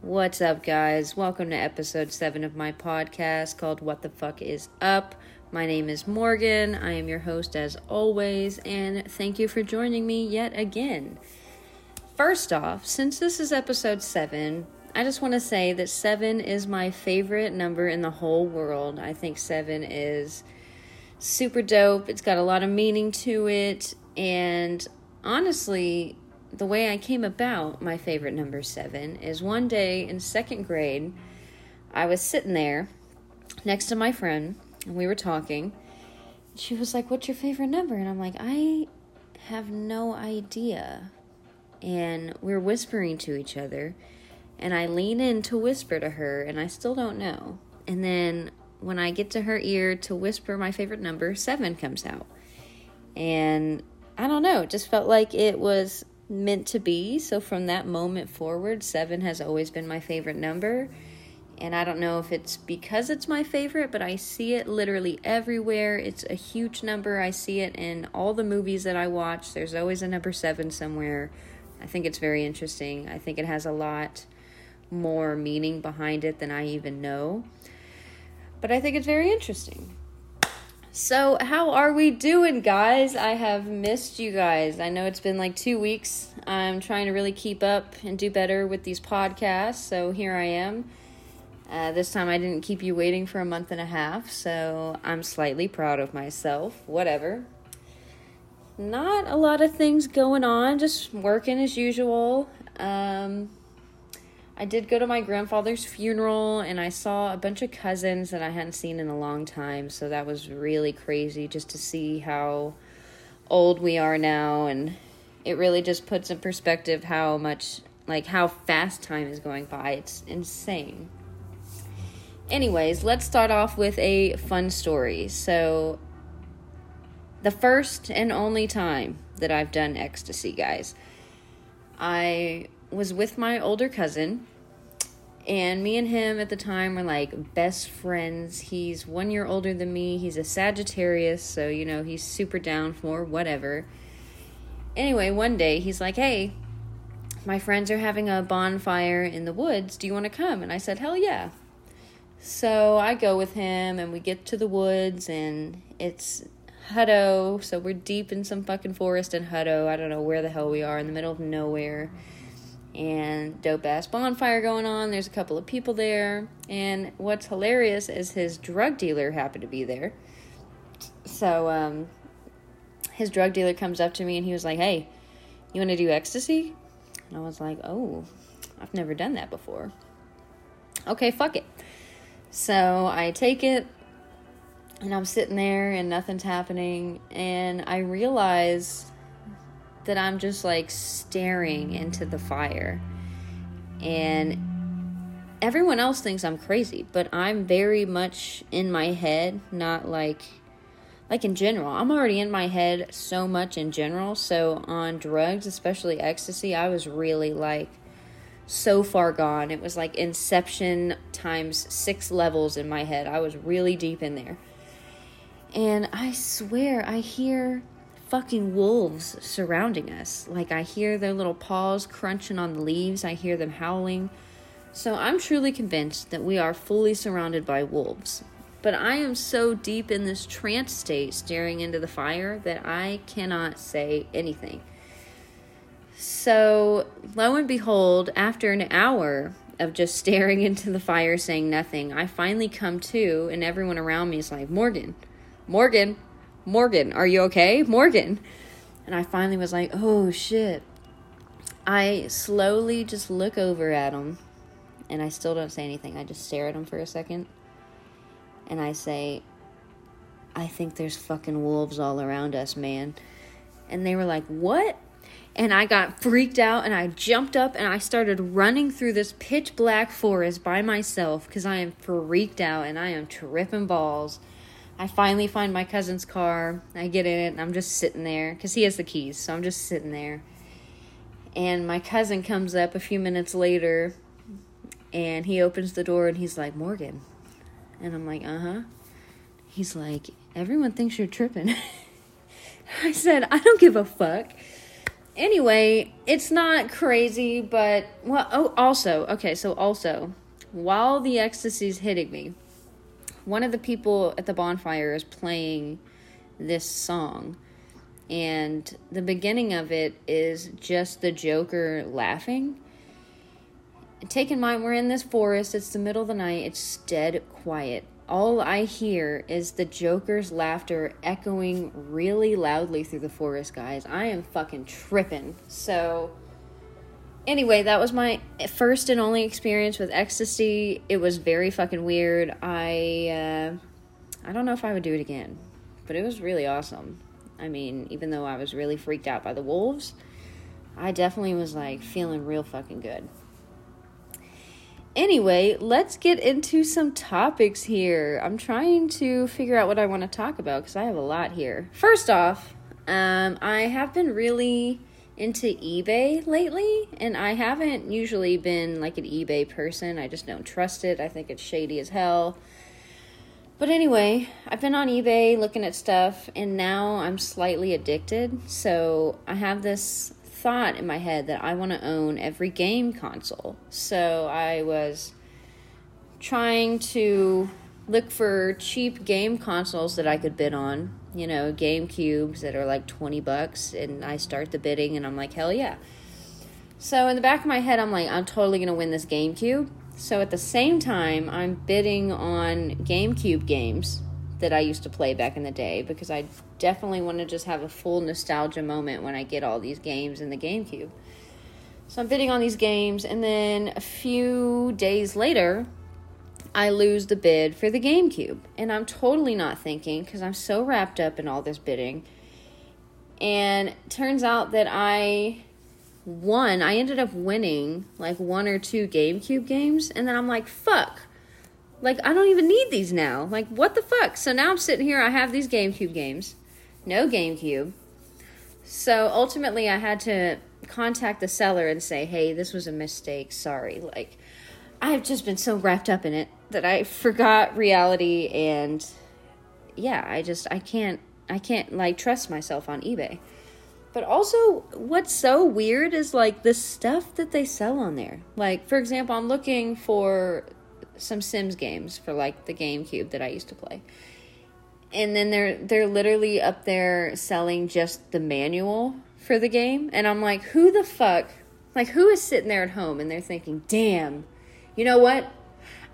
What's up, guys? Welcome to episode 7 of my podcast called What the Fuck Is Up. My name is Morgan. I am your host as always, and thank you for joining me yet again. First off, since this is episode 7, I just want to say that 7 is my favorite number in the whole world. I think 7 is super dope. It's got a lot of meaning to it, and honestly, the way I came about my favorite number seven is one day in second grade, I was sitting there next to my friend, and we were talking. She was like, What's your favorite number? And I'm like, I have no idea. And we're whispering to each other, and I lean in to whisper to her, and I still don't know. And then when I get to her ear to whisper my favorite number, seven comes out. And I don't know, it just felt like it was meant to be. So from that moment forward, seven has always been my favorite number. And I don't know if it's because it's my favorite, but I see it literally everywhere. It's a huge number. I see it in all the movies that I watch. There's always a number seven somewhere. I think it's very interesting. I think it has a lot more meaning behind it than I even know. But I think it's very interesting. So, how are we doing, guys? I have missed you guys. I know it's been like two weeks. I'm trying to really keep up and do better with these podcasts. So, here I am. Uh, this time I didn't keep you waiting for a month and a half. So, I'm slightly proud of myself. Whatever. Not a lot of things going on, just working as usual. Um, I did go to my grandfather's funeral and I saw a bunch of cousins that I hadn't seen in a long time. So that was really crazy just to see how old we are now. And it really just puts in perspective how much, like, how fast time is going by. It's insane. Anyways, let's start off with a fun story. So, the first and only time that I've done ecstasy, guys, I was with my older cousin and me and him at the time were like best friends. He's one year older than me. He's a Sagittarius, so you know, he's super down for whatever. Anyway, one day he's like, Hey, my friends are having a bonfire in the woods. Do you want to come? And I said, Hell yeah. So I go with him and we get to the woods and it's Hutto. So we're deep in some fucking forest in Hutto. I don't know where the hell we are in the middle of nowhere and dope ass bonfire going on. There's a couple of people there, and what's hilarious is his drug dealer happened to be there. So, um, his drug dealer comes up to me and he was like, "Hey, you want to do ecstasy?" And I was like, "Oh, I've never done that before." Okay, fuck it. So I take it, and I'm sitting there, and nothing's happening, and I realize that I'm just like staring into the fire. And everyone else thinks I'm crazy, but I'm very much in my head, not like like in general. I'm already in my head so much in general. So on drugs, especially ecstasy, I was really like so far gone. It was like inception times 6 levels in my head. I was really deep in there. And I swear I hear fucking wolves surrounding us. Like I hear their little paws crunching on the leaves, I hear them howling. So I'm truly convinced that we are fully surrounded by wolves. But I am so deep in this trance state staring into the fire that I cannot say anything. So, lo and behold, after an hour of just staring into the fire saying nothing, I finally come to, and everyone around me is like, Morgan, Morgan, Morgan, are you okay? Morgan. And I finally was like, oh shit. I slowly just look over at him and I still don't say anything. I just stare at him for a second and I say, I think there's fucking wolves all around us, man. And they were like, what? And I got freaked out and I jumped up and I started running through this pitch black forest by myself because I am freaked out and I am tripping balls. I finally find my cousin's car. I get in it and I'm just sitting there because he has the keys. So I'm just sitting there. And my cousin comes up a few minutes later and he opens the door and he's like, Morgan. And I'm like, uh huh. He's like, everyone thinks you're tripping. I said, I don't give a fuck. anyway, it's not crazy, but well. Oh, also, okay. So also, while the ecstasy's hitting me, one of the people at the bonfire is playing this song. And the beginning of it is just the Joker laughing. Take in mind, we're in this forest. It's the middle of the night. It's dead quiet. All I hear is the Joker's laughter echoing really loudly through the forest, guys. I am fucking tripping. So, anyway, that was my first and only experience with ecstasy. It was very fucking weird. I uh, I don't know if I would do it again, but it was really awesome. I mean, even though I was really freaked out by the wolves, I definitely was like feeling real fucking good. Anyway, let's get into some topics here. I'm trying to figure out what I want to talk about because I have a lot here. First off, um, I have been really into eBay lately, and I haven't usually been like an eBay person. I just don't trust it. I think it's shady as hell. But anyway, I've been on eBay looking at stuff, and now I'm slightly addicted. So I have this thought in my head that I want to own every game console. So I was trying to look for cheap game consoles that I could bid on. You know, GameCubes that are like 20 bucks, and I start the bidding, and I'm like, hell yeah. So in the back of my head, I'm like, I'm totally going to win this GameCube. So at the same time, I'm bidding on GameCube games that I used to play back in the day because I definitely want to just have a full nostalgia moment when I get all these games in the GameCube. So I'm bidding on these games, and then a few days later, I lose the bid for the GameCube. And I'm totally not thinking because I'm so wrapped up in all this bidding. And turns out that I won. I ended up winning like one or two GameCube games, and then I'm like, fuck. Like, I don't even need these now. Like, what the fuck? So now I'm sitting here, I have these GameCube games, no GameCube. So ultimately, I had to contact the seller and say, hey, this was a mistake. Sorry. Like, I've just been so wrapped up in it that I forgot reality and yeah, I just, I can't, I can't like trust myself on eBay. But also, what's so weird is like the stuff that they sell on there. Like, for example, I'm looking for some Sims games for like the GameCube that I used to play. And then they're they're literally up there selling just the manual for the game and I'm like, "Who the fuck? Like who is sitting there at home and they're thinking, "Damn. You know what?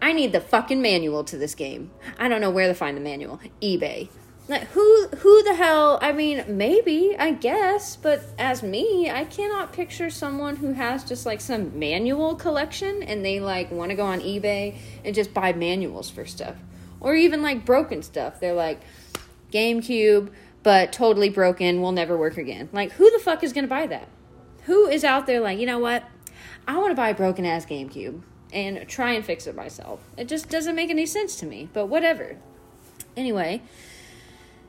I need the fucking manual to this game. I don't know where to find the manual. eBay. Like who who the hell I mean maybe I guess but as me I cannot picture someone who has just like some manual collection and they like want to go on eBay and just buy manuals for stuff or even like broken stuff they're like GameCube but totally broken will never work again like who the fuck is going to buy that who is out there like you know what I want to buy a broken ass GameCube and try and fix it myself it just doesn't make any sense to me but whatever anyway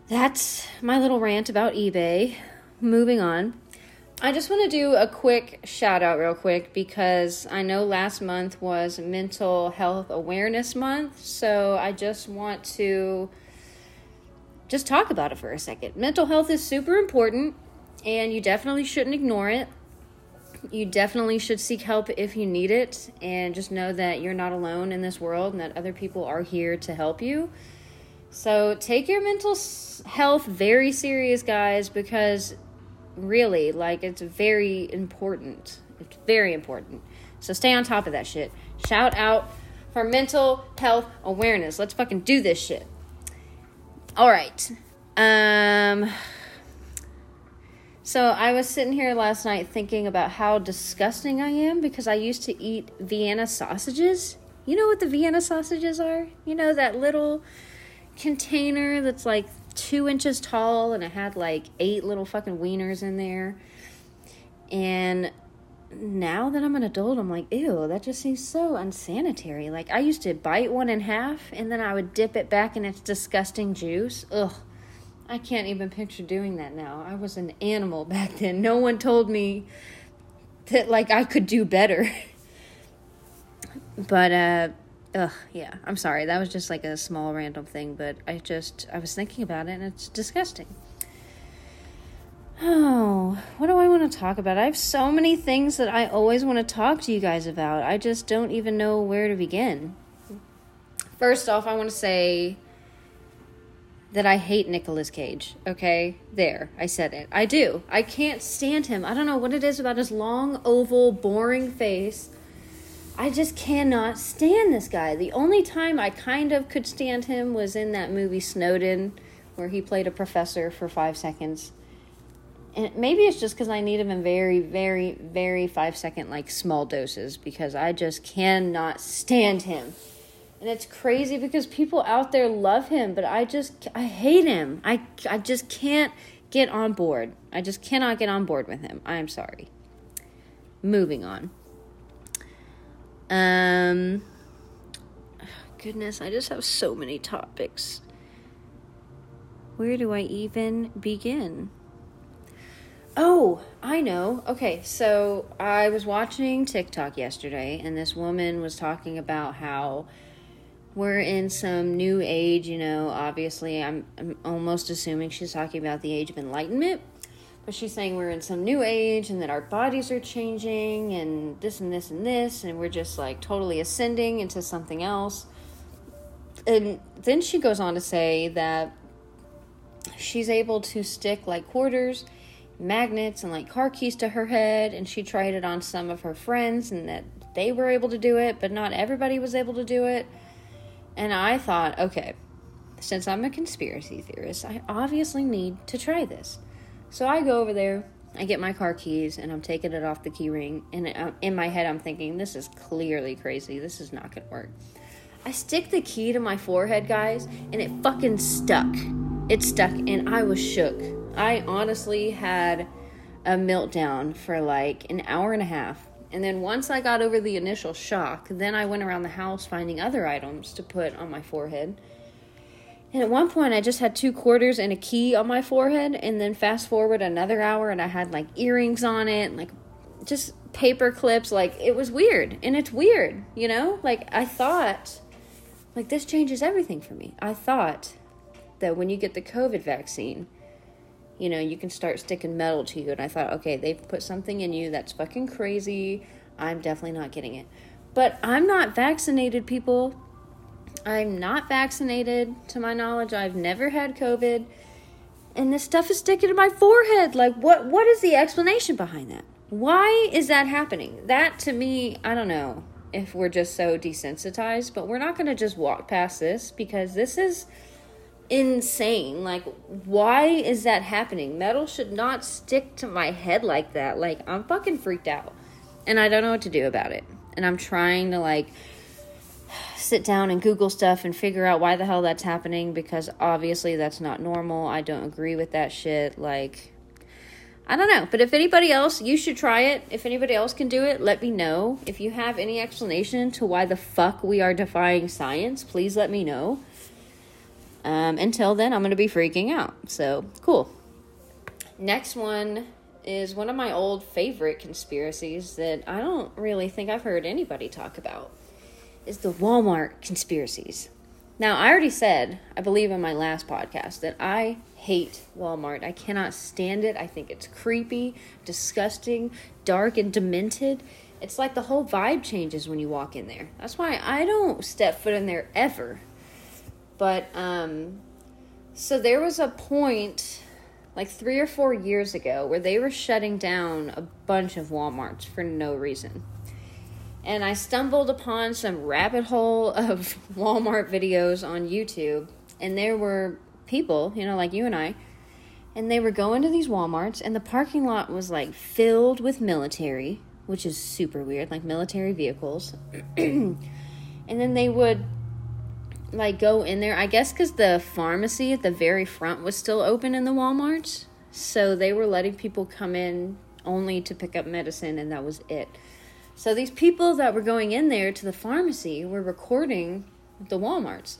that's my little rant about eBay. Moving on. I just want to do a quick shout out, real quick, because I know last month was Mental Health Awareness Month. So I just want to just talk about it for a second. Mental health is super important, and you definitely shouldn't ignore it. You definitely should seek help if you need it, and just know that you're not alone in this world and that other people are here to help you. So take your mental health very serious, guys, because really, like, it's very important. It's very important. So stay on top of that shit. Shout out for mental health awareness. Let's fucking do this shit. All right. Um. So I was sitting here last night thinking about how disgusting I am because I used to eat Vienna sausages. You know what the Vienna sausages are? You know that little container that's like two inches tall and it had like eight little fucking wieners in there. And now that I'm an adult, I'm like, ew, that just seems so unsanitary. Like, I used to bite one in half and then I would dip it back in its disgusting juice. Ugh. I can't even picture doing that now. I was an animal back then. No one told me that, like, I could do better. but, uh, Ugh, yeah. I'm sorry. That was just like a small random thing, but I just I was thinking about it and it's disgusting. Oh, what do I want to talk about? I have so many things that I always want to talk to you guys about. I just don't even know where to begin. First off, I want to say that I hate Nicolas Cage. Okay? There, I said it. I do. I can't stand him. I don't know what it is about his long, oval, boring face. I just cannot stand this guy. The only time I kind of could stand him was in that movie Snowden, where he played a professor for five seconds and maybe it's just because I need him in very, very, very five second, like small doses because I just cannot stand him. And it's crazy because people out there love him, but I just, I hate him. I, I just can't get on board. I just cannot get on board with him. I am sorry. Moving on. Um, goodness, I just have so many topics. Where do I even begin? Oh, I know. Okay, so I was watching TikTok yesterday, and this woman was talking about how we're in some new age, you know. Obviously, I'm, I'm almost assuming she's talking about the age of enlightenment, but she's saying we're in some new age and that our bodies are changing, and this and this and this, and we're just like totally ascending into something else. And then she goes on to say that she's able to stick like quarters magnets and like car keys to her head and she tried it on some of her friends and that they were able to do it but not everybody was able to do it and i thought okay since i'm a conspiracy theorist i obviously need to try this. So i go over there i get my car keys and i'm taking it off the key ring and uh, in my head i'm thinking this is clearly crazy. This is not gonna work. I stick the key to my forehead guys and it fucking stuck. It stuck and i was shook. I honestly had a meltdown for like an hour and a half. And then once I got over the initial shock, then I went around the house finding other items to put on my forehead. And at one point, I just had two quarters and a key on my forehead. And then fast forward another hour, and I had like earrings on it, like just paper clips. Like it was weird. And it's weird, you know? Like I thought, like this changes everything for me. I thought that when you get the COVID vaccine, you know, you can start sticking metal to you. And I thought, okay, they've put something in you that's fucking crazy. I'm definitely not getting it. But I'm not vaccinated, people. I'm not vaccinated, to my knowledge. I've never had COVID. And this stuff is sticking to my forehead. Like, what? what is the explanation behind that? Why is that happening? That, to me, I don't know if we're just so desensitized, but we're not going to just walk past this because this is insane. Like, why is that happening? Metal should not stick to my head like that. Like, I'm fucking freaked out. And I don't know what to do about it. And I'm trying to, like, sit down and Google stuff and figure out why the hell that's happening because obviously that's not normal. I don't agree with that shit. Like, I don't know. But if anybody else, you should try it. If anybody else can do it, let me know. If you have any explanation to why the fuck we are defying science, please let me know. Um, until then, I'm going to be freaking out. So, cool. Next one is one of my old favorite conspiracies that I don't really think I've heard anybody talk about is the Walmart conspiracies. Now, I already said, I believe in my last podcast, that I hate Walmart. I cannot stand it. I think it's creepy, disgusting, dark, and demented. It's like the whole vibe changes when you walk in there. That's why I don't step foot in there ever. But um, so there was a point like three or four years ago where they were shutting down a bunch of Walmarts for no reason. And I stumbled upon some rabbit hole of Walmart videos on YouTube, and there were people, you know, like you and I, and they were going to these Walmarts, and the parking lot was like filled with military, which is super weird, like military vehicles. and then they would like go in there. I guess because the pharmacy at the very front was still open in the Walmarts, so they were letting people come in only to pick up medicine, and that was it. So these people that were going in there to the pharmacy were recording the Walmarts.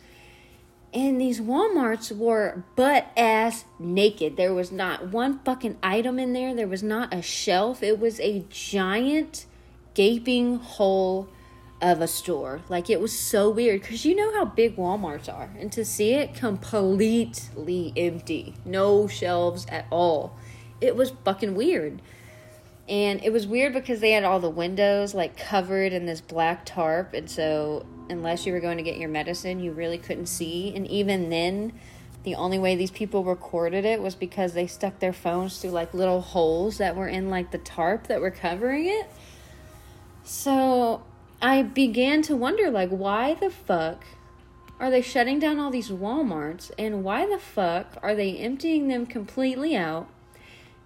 And these Walmarts were butt ass naked. There was not one fucking item in there. There was not a shelf. It was a giant gaping hole of a store. Like it was so weird because you know how big Walmarts are, and to see it completely empty, no shelves at all, it was fucking weird. And it was weird because they had all the windows like covered in this black tarp. And so, unless you were going to get your medicine, you really couldn't see. And even then, the only way these people recorded it was because they stuck their phones through like little holes that were in like the tarp that were covering it. So, I began to wonder like, why the fuck are they shutting down all these Walmarts? And why the fuck are they emptying them completely out?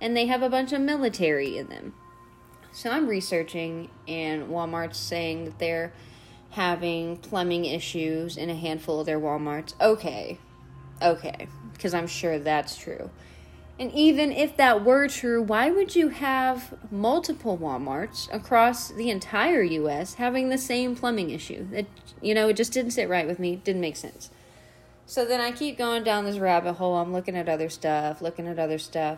and they have a bunch of military in them. So I'm researching, and Walmart's saying that they're having plumbing issues in a handful of their Walmarts. Okay, okay, because I'm sure that's true. And even if that were true, why would you have multiple Walmarts across the entire US having the same plumbing issue? That you know, it just didn't sit right with me. It didn't make sense. So then I keep going down this rabbit hole. I'm looking at other stuff, looking at other stuff.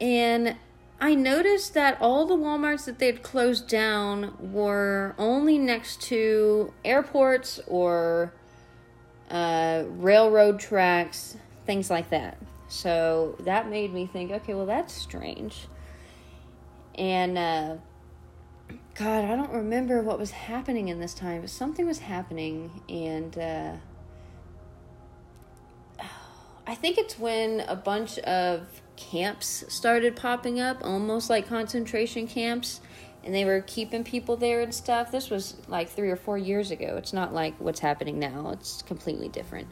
And I noticed that all the Walmarts that they'd closed down were only next to airports or uh, railroad tracks, things like that. So that made me think, okay, well, that's strange. And uh, God, I don't remember what was happening in this time, but something was happening, and uh, I think it's when a bunch of camps started popping up, almost like concentration camps, and they were keeping people there and stuff. This was like three or four years ago. It's not like what's happening now, it's completely different,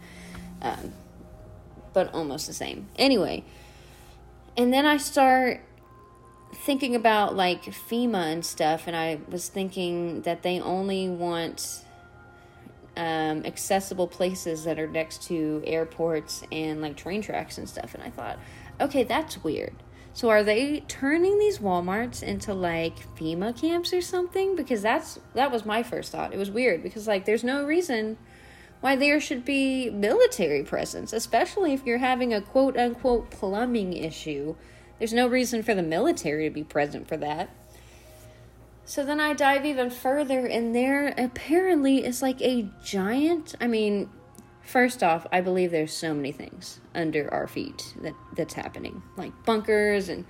um, but almost the same. Anyway, and then I start thinking about like FEMA and stuff, and I was thinking that they only want um, accessible places that are next to airports and like train tracks and stuff. And I thought, okay, that's weird. So are they turning these Walmarts into like FEMA camps or something? Because that's that was my first thought. It was weird because like there's no reason why there should be military presence, especially if you're having a quote unquote plumbing issue. There's no reason for the military to be present for that. So then I dive even further, and there apparently is like a giant. I mean, first off, I believe there's so many things under our feet that that's happening, like bunkers and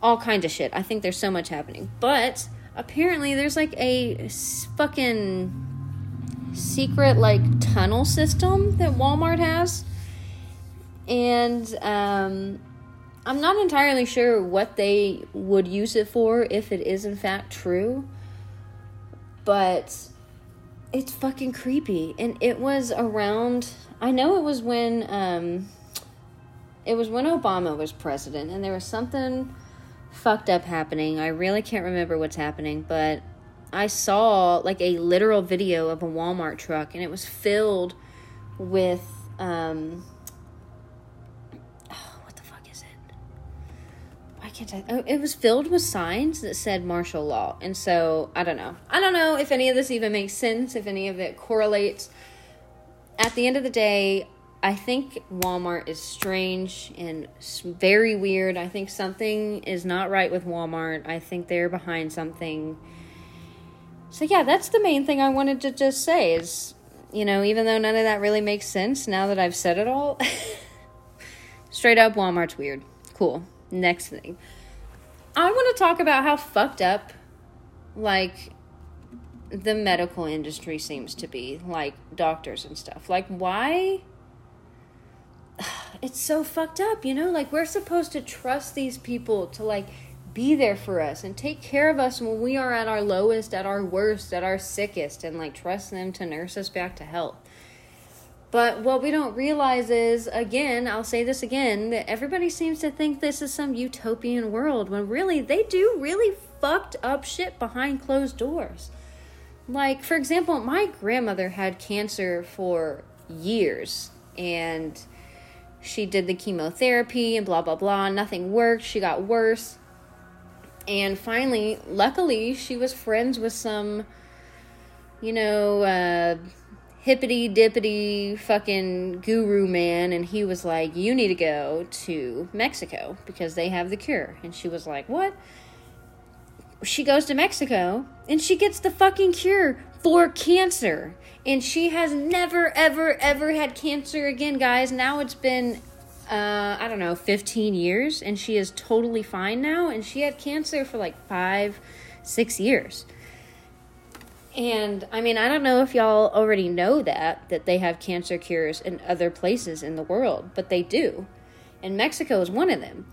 all kinds of shit. I think there's so much happening, but apparently there's like a fucking secret like tunnel system that Walmart has, and um I'm not entirely sure what they would use it for if it is in fact true. But it's fucking creepy. And it was around I know it was when um it was when Obama was president and there was something fucked up happening. I really can't remember what's happening, but I saw like a literal video of a Walmart truck and it was filled with um what the fuck is it? Why can't I? Oh, it was filled with signs that said martial law, and so I don't know. I don't know if any of this even makes sense. If any of it correlates. At the end of the day, I think Walmart is strange and very weird. I think something is not right with Walmart. I think they're behind something. So yeah, that's the main thing I wanted to just say is, you know, even though none of that really makes sense now that I've said it all, straight up Walmart's weird. Cool. Next thing. I want to talk about how fucked up, like, the medical industry seems to be, like, doctors and stuff. Like, why? It's so fucked up, you know? Like, we're supposed to trust these people to, like, be there for us and take care of us when we are at our lowest, at our worst, at our sickest, and, like, trust them to nurse us back to health. But what we don't realize is, again, I'll say this again, that everybody seems to think this is some utopian world when really they do really fucked up shit behind closed doors. Like, for example, my grandmother had cancer for years and she did the chemotherapy and blah, blah, blah. Nothing worked. She got worse. And finally, luckily, she was friends with some, you know, uh, hippity dippity fucking guru man. And he was like you need to go to mexico because they have the cure. And she was like what? She goes to mexico and she gets the fucking cure for cancer. And she has never ever ever had cancer again guys. Now it's been uh, I don't know, 15 years, and she is totally fine now. And she had cancer for like five, six years. And I mean, I don't know if y'all already know that, that they have cancer cures in other places in the world, but they do. And Mexico is one of them.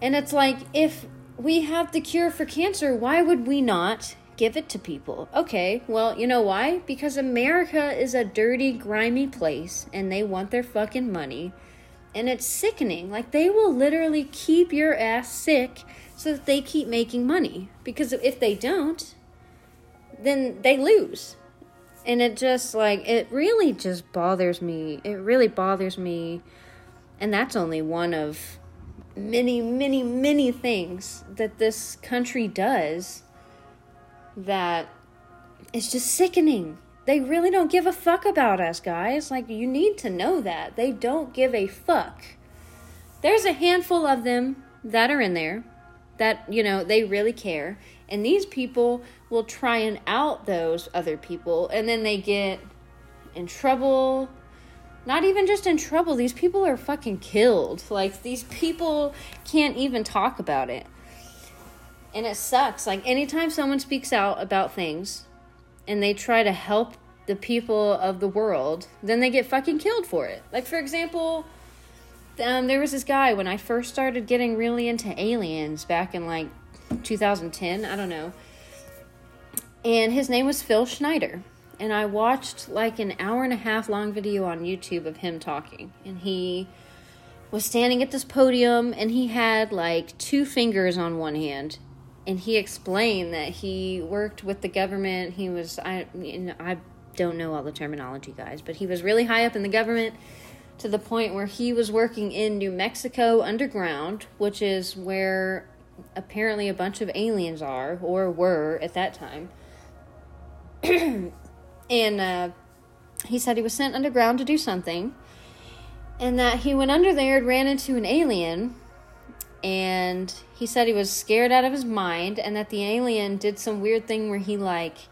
And it's like, if we have the cure for cancer, why would we not give it to people? Okay, well, you know why? Because America is a dirty, grimy place and they want their fucking money. And it's sickening. Like, they will literally keep your ass sick so that they keep making money. Because if they don't, then they lose. And it just like it really just bothers me. It really bothers me. And that's only one of many, many, many things that this country does that is just sickening. They really don't give a fuck about us, guys. Like, you need to know that. They don't give a fuck. There's a handful of them that are in there that, you know, they really care. And these people will try and out those other people, and then they get in trouble. Not even just in trouble, these people are fucking killed. Like, these people can't even talk about it. And it sucks. Like, anytime someone speaks out about things and they try to help the people of the world, then they get fucking killed for it. Like, for example, um, there was this guy when I first started getting really into aliens back in like 2010, I don't know. And his name was Phil Schneider. And I watched like an hour and a half long video on YouTube of him talking. And he was standing at this podium and he had like two fingers on one hand. And he explained that he worked with the government. He was, I, I don't know all the terminology, guys, but he was really high up in the government to the point where he was working in New Mexico underground, which is where apparently a bunch of aliens are or were at that time. and uh, he said he was sent underground to do something, and that he went under there and ran into an alien. And he said he was scared out of his mind, and that the alien did some weird thing where he, like,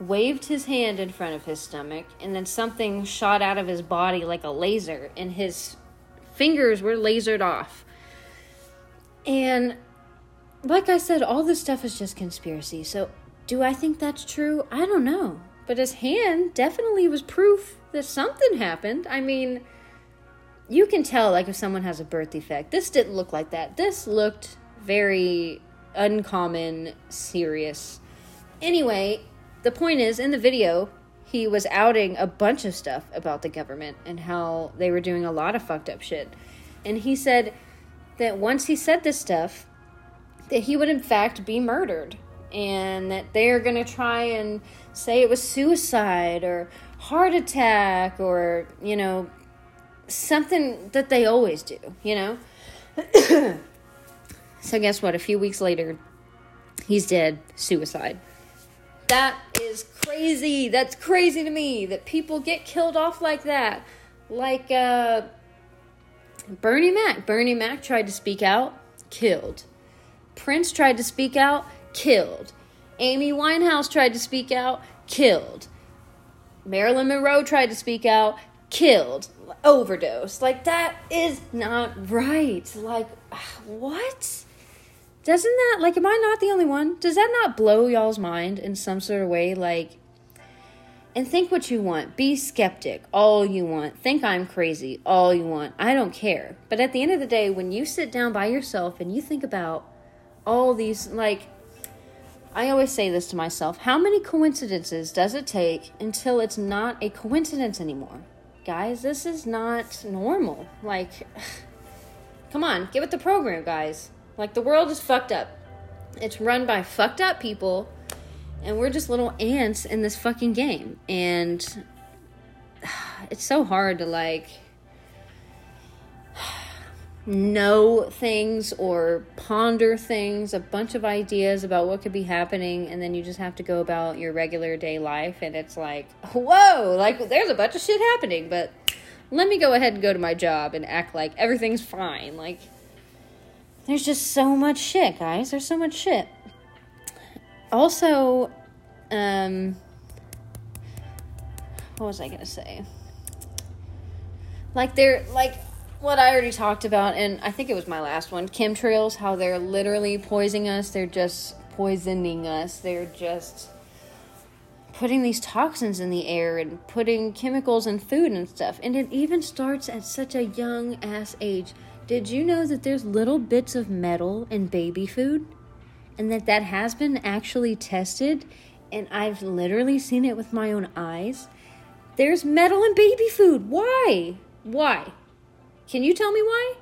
waved his hand in front of his stomach, and then something shot out of his body like a laser, and his fingers were lasered off. And like I said, all this stuff is just conspiracy. So, do I think that's true? I don't know. But his hand definitely was proof that something happened. I mean, you can tell, like, if someone has a birth defect. This didn't look like that. This looked very uncommon, serious. Anyway, the point is, in the video, he was outing a bunch of stuff about the government and how they were doing a lot of fucked up shit. And he said that once he said this stuff, that he would in fact be murdered and that they're going to try and say it was suicide or heart attack or you know something that they always do you know? So guess what? A few weeks later he's dead. Suicide. That is crazy. That's crazy to me that people get killed off like that. Like uh bernie mac. Bernie mac tried to speak out killed. Prince tried to speak out, killed. Amy Winehouse tried to speak out, killed. Marilyn Monroe tried to speak out, killed. Overdose. Like, that is not right. Like, what? Doesn't that, like, am I not the only one? Does that not blow y'all's mind in some sort of way? Like, and think what you want. Be skeptic all you want. Think I'm crazy all you want. I don't care. But at the end of the day, when you sit down by yourself and you think about all these like I always say this to myself how many coincidences does it take until it's not a coincidence anymore? Guys, this is not normal. Like, come on, get with the program, guys. Like, the world is fucked up. It's run by fucked up people, and we're just little ants in this fucking game. And it's so hard to, like, know things or ponder things, a bunch of ideas about what could be happening, and then you just have to go about your regular day life, and it's like, whoa, like there's a bunch of shit happening, but let me go ahead and go to my job and act like everything's fine. Like, there's just so much shit, guys. There's so much shit. Also, um, what was I gonna say? Like, there, like, what I already talked about, and I think it was my last one chemtrails, how they're literally poisoning us. They're just poisoning us. They're just putting these toxins in the air and putting chemicals in food and stuff. And it even starts at such a young ass age. Did you know that there's little bits of metal in baby food? And that that has been actually tested and I've literally seen it with my own eyes. There's metal in baby food. Why? Why? Can you tell me why?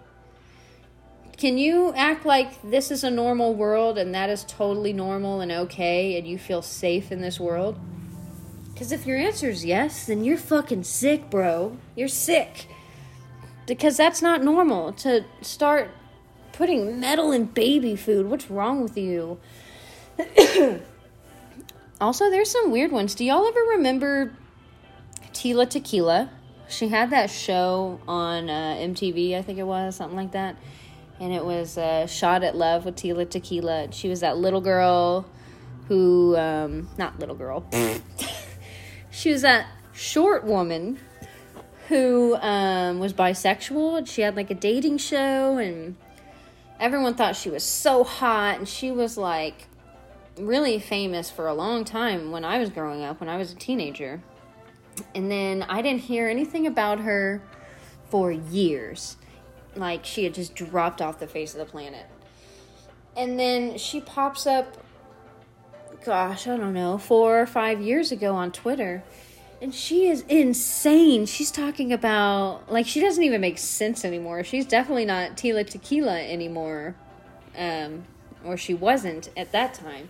Can you act like this is a normal world and that is totally normal and okay and you feel safe in this world? Because if your answer is yes, then you're fucking sick, bro. You're sick. Because that's not normal to start putting metal in baby food. What's wrong with you? also, there's some weird ones. Do y'all ever remember Tila Tequila? She had that show on uh, MTV, I think it was, something like that. And it was uh, Shot at Love with Tila Tequila. She was that little girl who, um, not little girl, she was that short woman who um, was bisexual. And She had like a dating show, and everyone thought she was so hot. And she was like really famous for a long time when I was growing up, when I was a teenager. And then I didn't hear anything about her for years. Like she had just dropped off the face of the planet. And then she pops up, gosh, I don't know, four or five years ago on Twitter. And she is insane. She's talking about, like, she doesn't even make sense anymore. She's definitely not Tila Tequila anymore. Um, or she wasn't at that time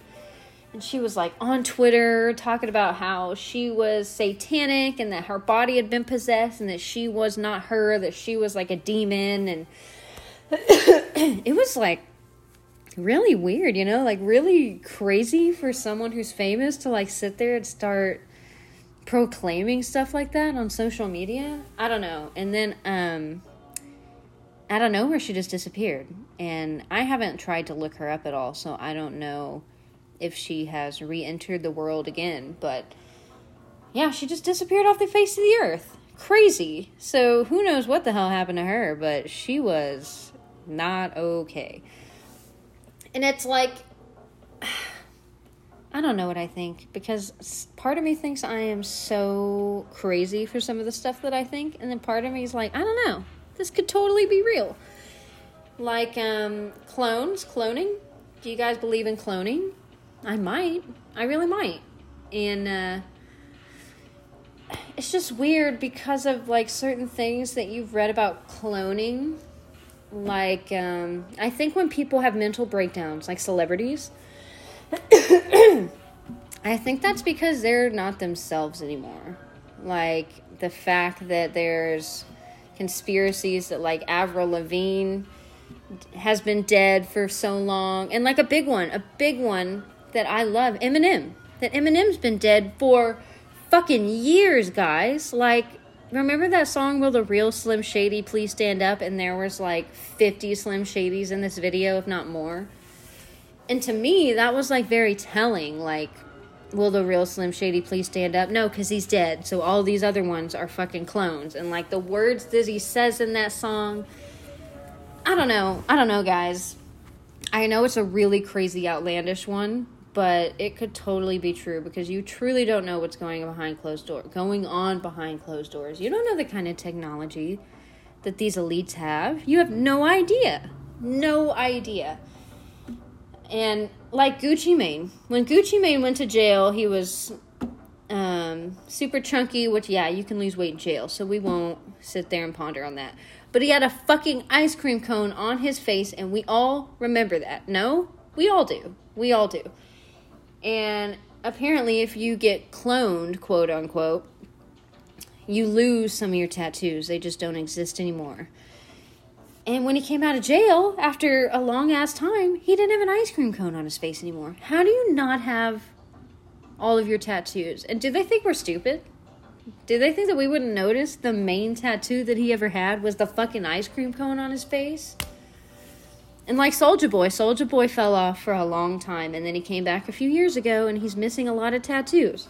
and she was like on Twitter talking about how she was satanic and that her body had been possessed and that she was not her, that she was like a demon. And it was like really weird, you know, like really crazy for someone who's famous to like sit there and start proclaiming stuff like that on social media. I don't know. And then, um, I don't know where she just disappeared. And I haven't tried to look her up at all, so I don't know if she has re entered the world again. But yeah, she just disappeared off the face of the earth. Crazy. So who knows what the hell happened to her, but she was not okay. And it's like, I don't know what I think because part of me thinks I am so crazy for some of the stuff that I think, and then part of me is like, I don't know, this could totally be real. Like um, clones, cloning. Do you guys believe in cloning? I might. I really might. And uh, it's just weird because of like certain things that you've read about cloning. Like, um, I think when people have mental breakdowns, like celebrities, I think that's because they're not themselves anymore. Like, the fact that there's conspiracies that, like, Avril Lavigne has been dead for so long. And, like, a big one, a big one that I love, Eminem. That Eminem's been dead for fucking years, guys. Like, remember that song, Will the Real Slim Shady Please Stand Up? And there was like 50 Slim Shadys in this video, if not more. And to me, that was like very telling. Like, will the real Slim Shady please stand up? No, because he's dead. So all these other ones are fucking clones. And like the words that he says in that song, I don't know. I don't know, guys. I know it's a really crazy, outlandish one, but it could totally be true because you truly don't know what's going behind closed door going on behind closed doors. You don't know the kind of technology that these elites have. You have no idea. No idea. And like gucci mane when gucci mane went to jail he was um, super chunky which yeah you can lose weight in jail so we won't sit there and ponder on that. But he had a fucking ice cream cone on his face and we all remember that. No we all do. We all do and apparently, if you get cloned, quote unquote, you lose some of your tattoos. They just don't exist anymore. And when he came out of jail after a long ass time, he didn't have an ice cream cone on his face anymore. How do you not have all of your tattoos? And do they think we're stupid? Do they think that we wouldn't notice the main tattoo that he ever had was the fucking ice cream cone on his face? And like Soulja Boy, Soulja Boy fell off for a long time and then he came back a few years ago and he's missing a lot of tattoos.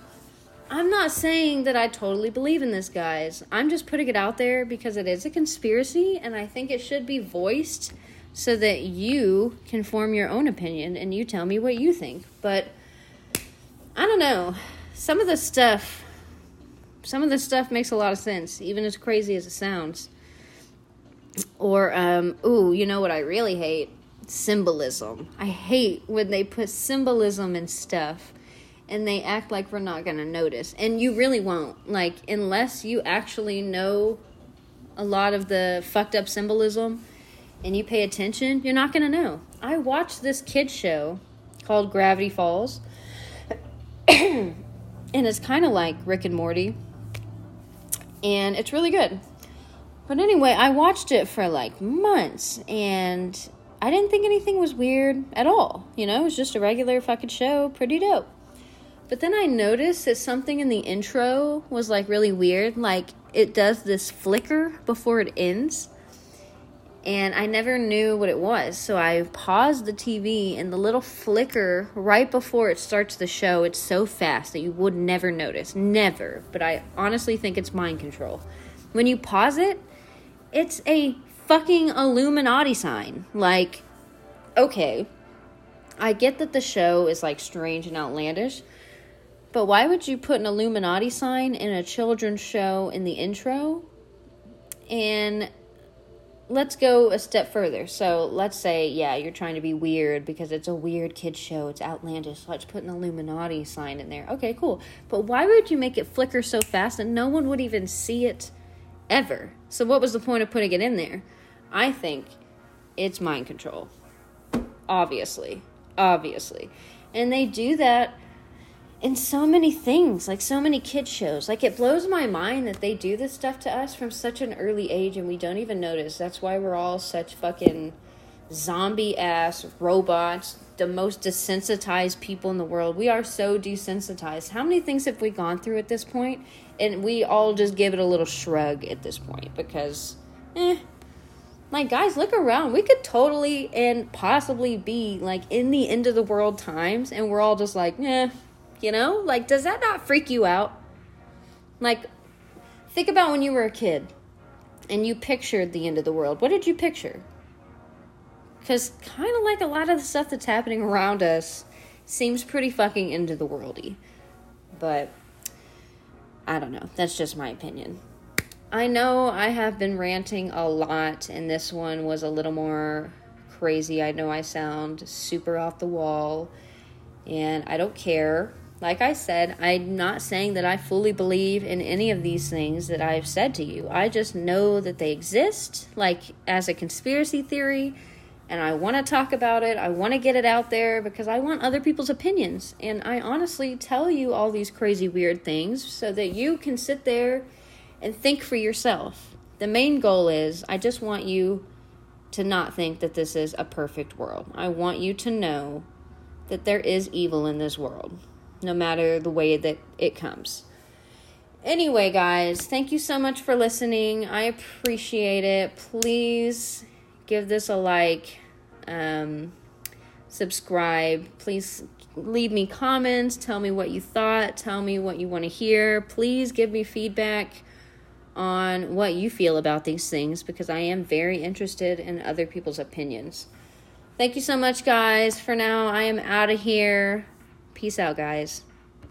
I'm not saying that I totally believe in this, guys. I'm just putting it out there because it is a conspiracy and I think it should be voiced so that you can form your own opinion and you tell me what you think. But I don't know. Some of the stuff some of the stuff makes a lot of sense, even as crazy as it sounds. Or um ooh, you know what I really hate? Symbolism. I hate when they put symbolism in stuff and they act like we're not going to notice. And you really won't. Like, unless you actually know a lot of the fucked up symbolism and you pay attention, you're not going to know. I watched this kid show called Gravity Falls. and it's kind of like Rick and Morty. And it's really good. But anyway, I watched it for like months and I didn't think anything was weird at all. You know, it was just a regular fucking show, pretty dope. But then I noticed that something in the intro was like really weird. Like it does this flicker before it ends. And I never knew what it was. So I paused the TV and the little flicker right before it starts the show, it's so fast that you would never notice. Never. But I honestly think it's mind control. When you pause it, it's a fucking Illuminati sign. Like, okay, I get that the show is like strange and outlandish, but why would you put an Illuminati sign in a children's show in the intro? And let's go a step further. So let's say, yeah, you're trying to be weird because it's a weird kid show, it's outlandish. Let's put an Illuminati sign in there. Okay, cool. But why would you make it flicker so fast that no one would even see it ever? So what was the point of putting it in there? I think it's mind control. Obviously. Obviously. And they do that in so many things, like so many kid shows. Like it blows my mind that they do this stuff to us from such an early age and we don't even notice. That's why we're all such fucking zombie ass robots, the most desensitized people in the world. We are so desensitized. How many things have we gone through at this point? And we all just give it a little shrug at this point because eh like guys look around we could totally and possibly be like in the end of the world times and we're all just like yeah you know? Like, does that not freak you out? Like, think about when you were a kid and you pictured the end of the world. What did you picture? Because, kind of like a lot of the stuff that's happening around us seems pretty fucking end of the worldy. But, I don't know. That's just my opinion. I know I have been ranting a lot, and this one was a little more crazy. I know I sound super off the wall, and I don't care like I said, I'm not saying that I fully believe in any of these things that I've said to you. I just know that they exist, like as a conspiracy theory, and I want to talk about it. I want to get it out there because I want other people's opinions. And I honestly tell you all these crazy, weird things so that you can sit there and think for yourself. The main goal is I just want you to not think that this is a perfect world. I want you to know that there is evil in this world no matter the way that it comes. Anyway, guys, thank you so much for listening. I appreciate it. Please give this a like, um, subscribe. Please leave me comments. Tell me what you thought. Tell me what you want to hear. Please give me feedback on what you feel about these things because I am very interested in other people's opinions. Thank you so much, guys. For now, I am out of here. Peace out, guys.